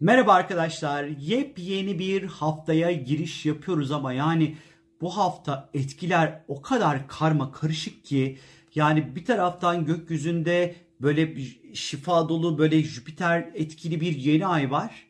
Merhaba arkadaşlar. Yepyeni bir haftaya giriş yapıyoruz ama yani bu hafta etkiler o kadar karma karışık ki yani bir taraftan gökyüzünde böyle şifa dolu böyle Jüpiter etkili bir yeni ay var.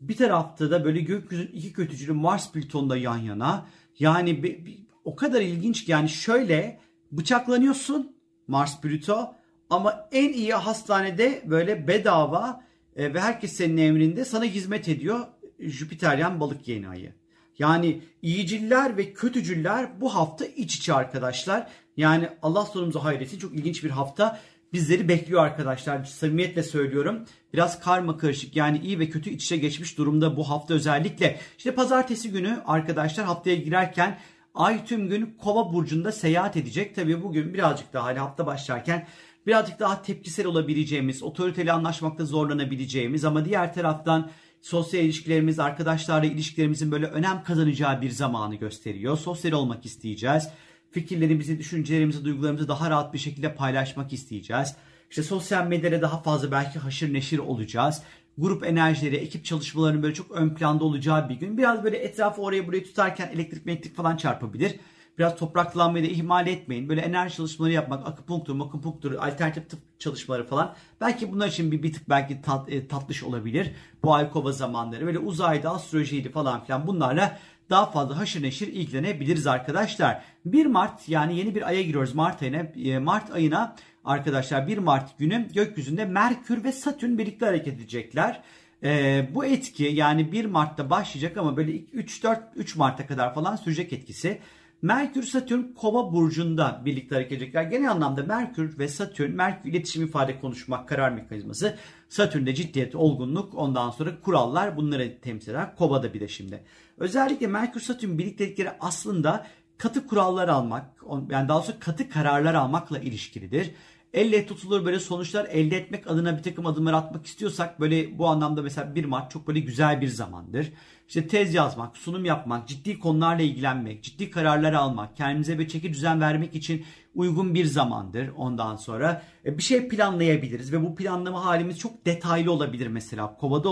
Bir tarafta da böyle gökyüzünün iki kötücülü Mars Plüton'da yan yana. Yani bir, bir, o kadar ilginç ki yani şöyle bıçaklanıyorsun Mars Plüto ama en iyi hastanede böyle bedava e, ve herkes senin emrinde sana hizmet ediyor Jüpiteryen balık yeni ayı. Yani iyiciller ve kötücüller bu hafta iç içe arkadaşlar. Yani Allah sonumuzu hayretsin çok ilginç bir hafta bizleri bekliyor arkadaşlar. Samimiyetle söylüyorum. Biraz karma karışık yani iyi ve kötü iç içe geçmiş durumda bu hafta özellikle. İşte pazartesi günü arkadaşlar haftaya girerken Ay tüm gün Kova burcunda seyahat edecek. Tabii bugün birazcık daha hani hafta başlarken birazcık daha tepkisel olabileceğimiz, otoriteli anlaşmakta zorlanabileceğimiz ama diğer taraftan sosyal ilişkilerimiz, arkadaşlarla ilişkilerimizin böyle önem kazanacağı bir zamanı gösteriyor. Sosyal olmak isteyeceğiz. Fikirlerimizi, düşüncelerimizi, duygularımızı daha rahat bir şekilde paylaşmak isteyeceğiz. İşte sosyal medyada daha fazla belki haşır neşir olacağız. Grup enerjileri, ekip çalışmalarının böyle çok ön planda olacağı bir gün. Biraz böyle etrafı oraya buraya tutarken elektrik elektrik falan çarpabilir. Biraz topraklanmayı da ihmal etmeyin. Böyle enerji çalışmaları yapmak, akupunktur, makupunktur, alternatif tıp çalışmaları falan. Belki bunlar için bir, bir tık belki tat, e, tatlış olabilir. Bu ay kova zamanları. Böyle uzayda astrolojiydi falan filan bunlarla daha fazla haşır neşir ilgilenebiliriz arkadaşlar. 1 Mart yani yeni bir aya giriyoruz Mart ayına. E, Mart ayına arkadaşlar 1 Mart günü gökyüzünde Merkür ve Satürn birlikte hareket edecekler. Ee, bu etki yani 1 Mart'ta başlayacak ama böyle 3-4 3 Mart'a kadar falan sürecek etkisi. Merkür Satürn Kova burcunda birlikte hareket edecekler. Genel anlamda Merkür ve Satürn, Merkür iletişim ifade konuşmak, karar mekanizması. Satürn'de ciddiyet, olgunluk, ondan sonra kurallar bunları temsil eder. Kova'da bir de şimdi. Özellikle Merkür Satürn birliktelikleri aslında katı kurallar almak, yani daha doğrusu katı kararlar almakla ilişkilidir elle tutulur böyle sonuçlar elde etmek adına bir takım adımlar atmak istiyorsak böyle bu anlamda mesela 1 Mart çok böyle güzel bir zamandır. İşte tez yazmak, sunum yapmak, ciddi konularla ilgilenmek, ciddi kararlar almak, kendimize bir çeki düzen vermek için uygun bir zamandır ondan sonra. E, bir şey planlayabiliriz ve bu planlama halimiz çok detaylı olabilir mesela. Kovada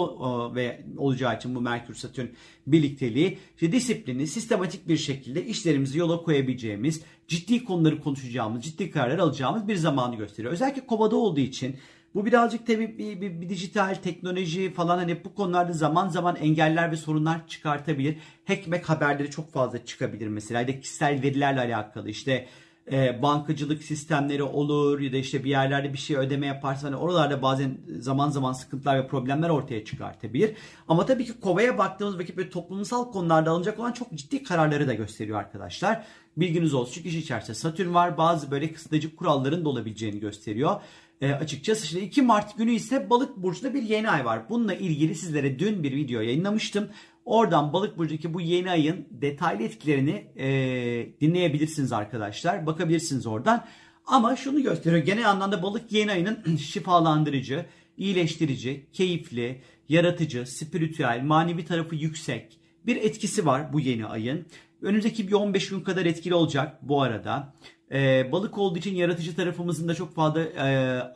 ve olacağı için bu Merkür Satürn birlikteliği işte disiplini sistematik bir şekilde işlerimizi yola koyabileceğimiz, ciddi konuları konuşacağımız, ciddi kararlar alacağımız bir zamanı gösteriyor. Özellikle kovada olduğu için bu birazcık tabii bir, bir, bir dijital teknoloji falan hani bu konularda zaman zaman engeller ve sorunlar çıkartabilir. Hackmek haberleri çok fazla çıkabilir mesela. Ya kişisel verilerle alakalı işte e, bankacılık sistemleri olur ya da işte bir yerlerde bir şey ödeme yaparsan hani oralarda bazen zaman zaman sıkıntılar ve problemler ortaya çıkartabilir. Ama tabii ki kovaya baktığımız vakit böyle toplumsal konularda alınacak olan çok ciddi kararları da gösteriyor arkadaşlar. Bilginiz olsun çünkü iş içerisinde Satürn var bazı böyle kısıtlayıcı kuralların da olabileceğini gösteriyor. E, açıkçası işte 2 Mart günü ise balık burcunda bir yeni ay var. Bununla ilgili sizlere dün bir video yayınlamıştım. Oradan balık burcundaki bu yeni ayın detaylı etkilerini e, dinleyebilirsiniz arkadaşlar. Bakabilirsiniz oradan. Ama şunu gösteriyor. Genel anlamda balık yeni ayının şifalandırıcı, iyileştirici, keyifli, yaratıcı, spiritüel, manevi tarafı yüksek bir etkisi var bu yeni ayın. Önümüzdeki bir 15 gün kadar etkili olacak bu arada. Ee, balık olduğu için yaratıcı tarafımızın da çok fazla e,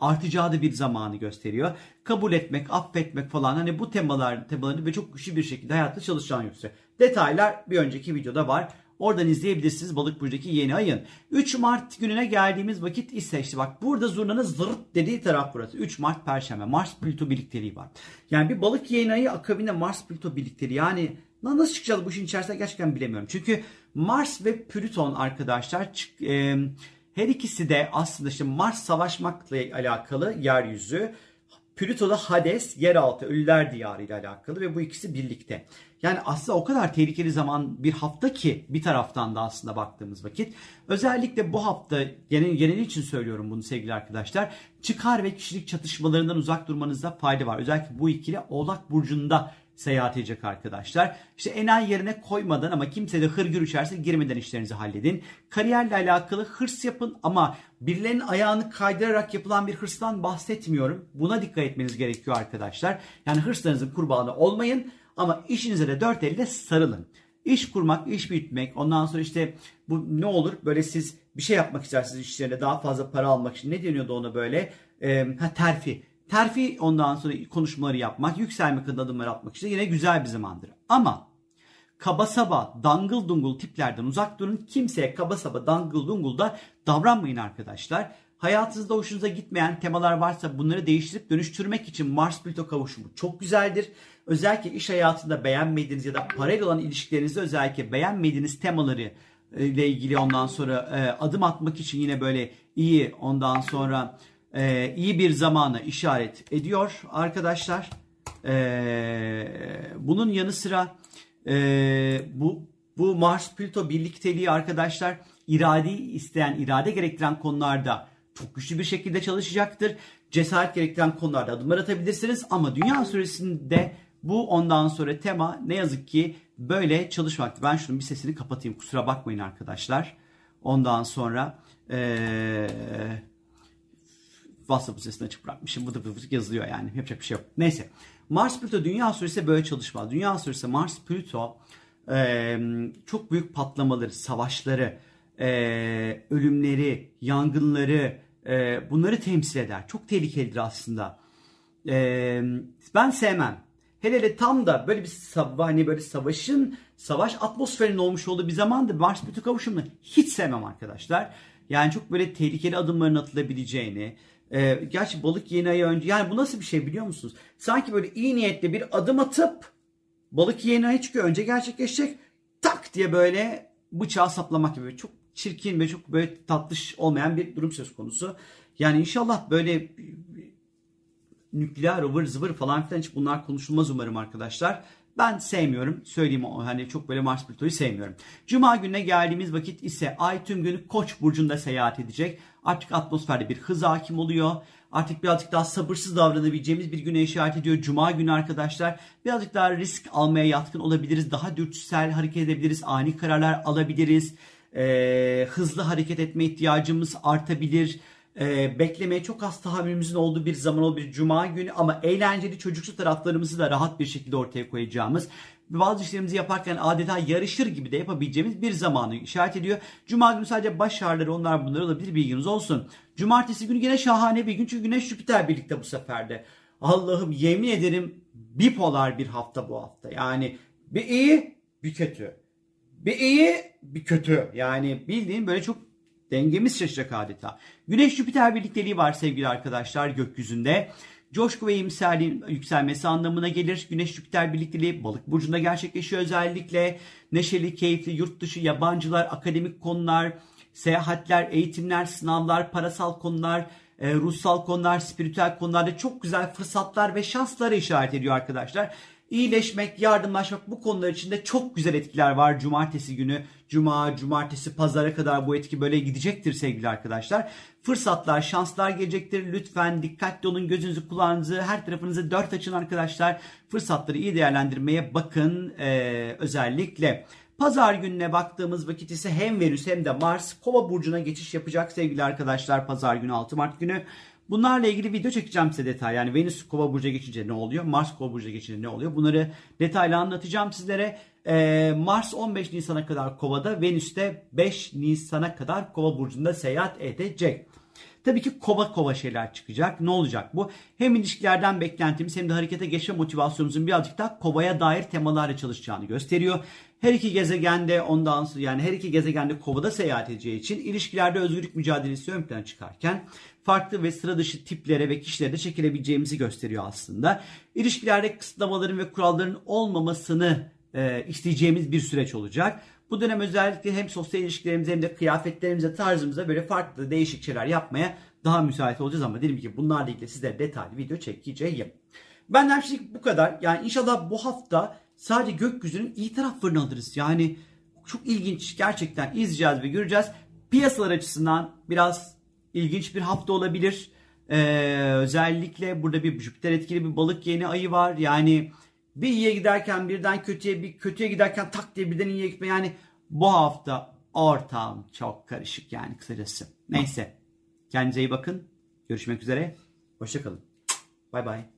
artacağı da bir zamanı gösteriyor. Kabul etmek, affetmek falan hani bu temalar temalarını ve çok güçlü bir şekilde hayatta çalışan gösteriyor. Detaylar bir önceki videoda var. Oradan izleyebilirsiniz Balık Burcu'daki yeni ayın. 3 Mart gününe geldiğimiz vakit ise işte bak burada zurnanın zırt dediği taraf burası. 3 Mart Perşembe. Mars Plüto birlikteliği var. Yani bir balık yeni ayı akabinde Mars Plüto birlikteliği. Yani nasıl çıkacağız bu işin içerisinde gerçekten bilemiyorum. Çünkü Mars ve Plüton arkadaşlar e, her ikisi de aslında işte Mars savaşmakla alakalı yeryüzü. Plüton'da Hades, yeraltı, ölüler diyarı ile alakalı ve bu ikisi birlikte. Yani aslında o kadar tehlikeli zaman bir hafta ki bir taraftan da aslında baktığımız vakit. Özellikle bu hafta genel, genel için söylüyorum bunu sevgili arkadaşlar. Çıkar ve kişilik çatışmalarından uzak durmanızda fayda var. Özellikle bu ikili Oğlak Burcu'nda seyahat edecek arkadaşlar. İşte enayi yerine koymadan ama kimse de hırgür içerisine girmeden işlerinizi halledin. Kariyerle alakalı hırs yapın ama birilerinin ayağını kaydırarak yapılan bir hırstan bahsetmiyorum. Buna dikkat etmeniz gerekiyor arkadaşlar. Yani hırslarınızın kurbanı olmayın ama işinize de dört elle sarılın. İş kurmak, iş büyütmek, ondan sonra işte bu ne olur böyle siz bir şey yapmak istersiniz işlerinde daha fazla para almak için ne deniyordu ona böyle? Ee, ha terfi terfi ondan sonra konuşmaları yapmak, yükselmek adına adımlar atmak için yine güzel bir zamandır. Ama kaba saba, dangıl dungul tiplerden uzak durun. Kimseye kaba saba, dangıl dungul da davranmayın arkadaşlar. Hayatınızda hoşunuza gitmeyen temalar varsa bunları değiştirip dönüştürmek için Mars Plüto kavuşumu çok güzeldir. Özellikle iş hayatında beğenmediğiniz ya da parayla olan ilişkilerinizde özellikle beğenmediğiniz temaları e, ile ilgili ondan sonra e, adım atmak için yine böyle iyi ondan sonra e, iyi bir zamana işaret ediyor arkadaşlar. bunun yanı sıra bu bu Mars Plüto birlikteliği arkadaşlar irade isteyen, irade gerektiren konularda çok güçlü bir şekilde çalışacaktır. Cesaret gerektiren konularda adımlar atabilirsiniz ama dünya süresinde bu ondan sonra tema ne yazık ki böyle çalışmaktı. Ben şunun bir sesini kapatayım kusura bakmayın arkadaşlar. Ondan sonra ee, WhatsApp sesini açık bırakmışım. Bu da yazılıyor yani. Yapacak bir şey yok. Neyse. Mars Plüto dünya süresi böyle çalışmaz. Dünya süresi Mars Plüto e, çok büyük patlamaları, savaşları, e, ölümleri, yangınları e, bunları temsil eder. Çok tehlikelidir aslında. E, ben sevmem. Hele hele tam da böyle bir hani böyle savaşın, savaş atmosferinin olmuş olduğu bir zamanda Mars Plüto kavuşumunu hiç sevmem arkadaşlar. Yani çok böyle tehlikeli adımların atılabileceğini, e, gerçi balık yeni ayı önce yani bu nasıl bir şey biliyor musunuz? Sanki böyle iyi niyetle bir adım atıp balık yeni ayı çıkıyor önce gerçekleşecek tak diye böyle bıçağı saplamak gibi çok çirkin ve çok böyle tatlış olmayan bir durum söz konusu. Yani inşallah böyle nükleer ıvır zıvır falan filan hiç bunlar konuşulmaz umarım arkadaşlar. Ben sevmiyorum. Söyleyeyim hani çok böyle Mars Plüto'yu sevmiyorum. Cuma gününe geldiğimiz vakit ise Ay tüm günü Koç burcunda seyahat edecek. Artık atmosferde bir hız hakim oluyor. Artık birazcık daha sabırsız davranabileceğimiz bir güne işaret ediyor. Cuma günü arkadaşlar birazcık daha risk almaya yatkın olabiliriz. Daha dürtüsel hareket edebiliriz. Ani kararlar alabiliriz. Ee, hızlı hareket etme ihtiyacımız artabilir e, beklemeye çok az tahammülümüzün olduğu bir zaman olabilir cuma günü ama eğlenceli çocuksu taraflarımızı da rahat bir şekilde ortaya koyacağımız bazı işlerimizi yaparken adeta yarışır gibi de yapabileceğimiz bir zamanı işaret ediyor. Cuma günü sadece baş ağrıları onlar bunlar olabilir bilginiz olsun. Cumartesi günü yine şahane bir gün çünkü Güneş Jüpiter birlikte bu seferde. Allah'ım yemin ederim bipolar bir hafta bu hafta. Yani bir iyi bir kötü. Bir iyi bir kötü. Yani bildiğin böyle çok Dengemiz şaşacak adeta. Güneş Jüpiter birlikteliği var sevgili arkadaşlar gökyüzünde. Coşku ve iyimserliğin yükselmesi anlamına gelir. Güneş Jüpiter birlikteliği balık burcunda gerçekleşiyor özellikle. Neşeli, keyifli, yurt dışı, yabancılar, akademik konular, seyahatler, eğitimler, sınavlar, parasal konular, e, ruhsal konular, spiritüel konularda çok güzel fırsatlar ve şanslara işaret ediyor arkadaşlar iyileşmek, yardımlaşmak bu konular içinde çok güzel etkiler var cumartesi günü. Cuma, cumartesi, pazara kadar bu etki böyle gidecektir sevgili arkadaşlar. Fırsatlar, şanslar gelecektir. Lütfen dikkatli olun. Gözünüzü, kulağınızı, her tarafınızı dört açın arkadaşlar. Fırsatları iyi değerlendirmeye bakın ee, özellikle. Pazar gününe baktığımız vakit ise hem Venüs hem de Mars Kova burcuna geçiş yapacak sevgili arkadaşlar. Pazar günü 6 Mart günü. Bunlarla ilgili video çekeceğim size detay. Yani Venüs Kova burcuya geçince ne oluyor? Mars Kova burcuya geçince ne oluyor? Bunları detaylı anlatacağım sizlere. Ee, Mars 15 Nisan'a kadar Kova'da, Venüs de 5 Nisan'a kadar Kova burcunda seyahat edecek. Tabii ki kova kova şeyler çıkacak. Ne olacak bu? Hem ilişkilerden beklentimiz hem de harekete geçme motivasyonumuzun birazcık daha kovaya dair temalarla çalışacağını gösteriyor. Her iki gezegende ondan sonra yani her iki gezegende kovada seyahat edeceği için ilişkilerde özgürlük mücadelesi ön plana çıkarken farklı ve sıra dışı tiplere ve kişilere de çekilebileceğimizi gösteriyor aslında. İlişkilerde kısıtlamaların ve kuralların olmamasını e, isteyeceğimiz bir süreç olacak. Bu dönem özellikle hem sosyal ilişkilerimize hem de kıyafetlerimize, tarzımıza böyle farklı değişik şeyler yapmaya daha müsait olacağız ama dedim ki bunlarla ilgili sizlere detaylı video çekeceğim. Benden şimdilik bu kadar. Yani inşallah bu hafta sadece gökyüzünün iyi taraflarını alırız. Yani çok ilginç gerçekten izleyeceğiz ve göreceğiz. Piyasalar açısından biraz ilginç bir hafta olabilir. Ee, özellikle burada bir Jüpiter etkili bir balık yeni ayı var. Yani bir iyiye giderken birden kötüye bir kötüye giderken tak diye birden iyiye gitme. Yani bu hafta ortam çok karışık yani kısacası. Neyse kendinize iyi bakın. Görüşmek üzere. Hoşçakalın. Bay bay.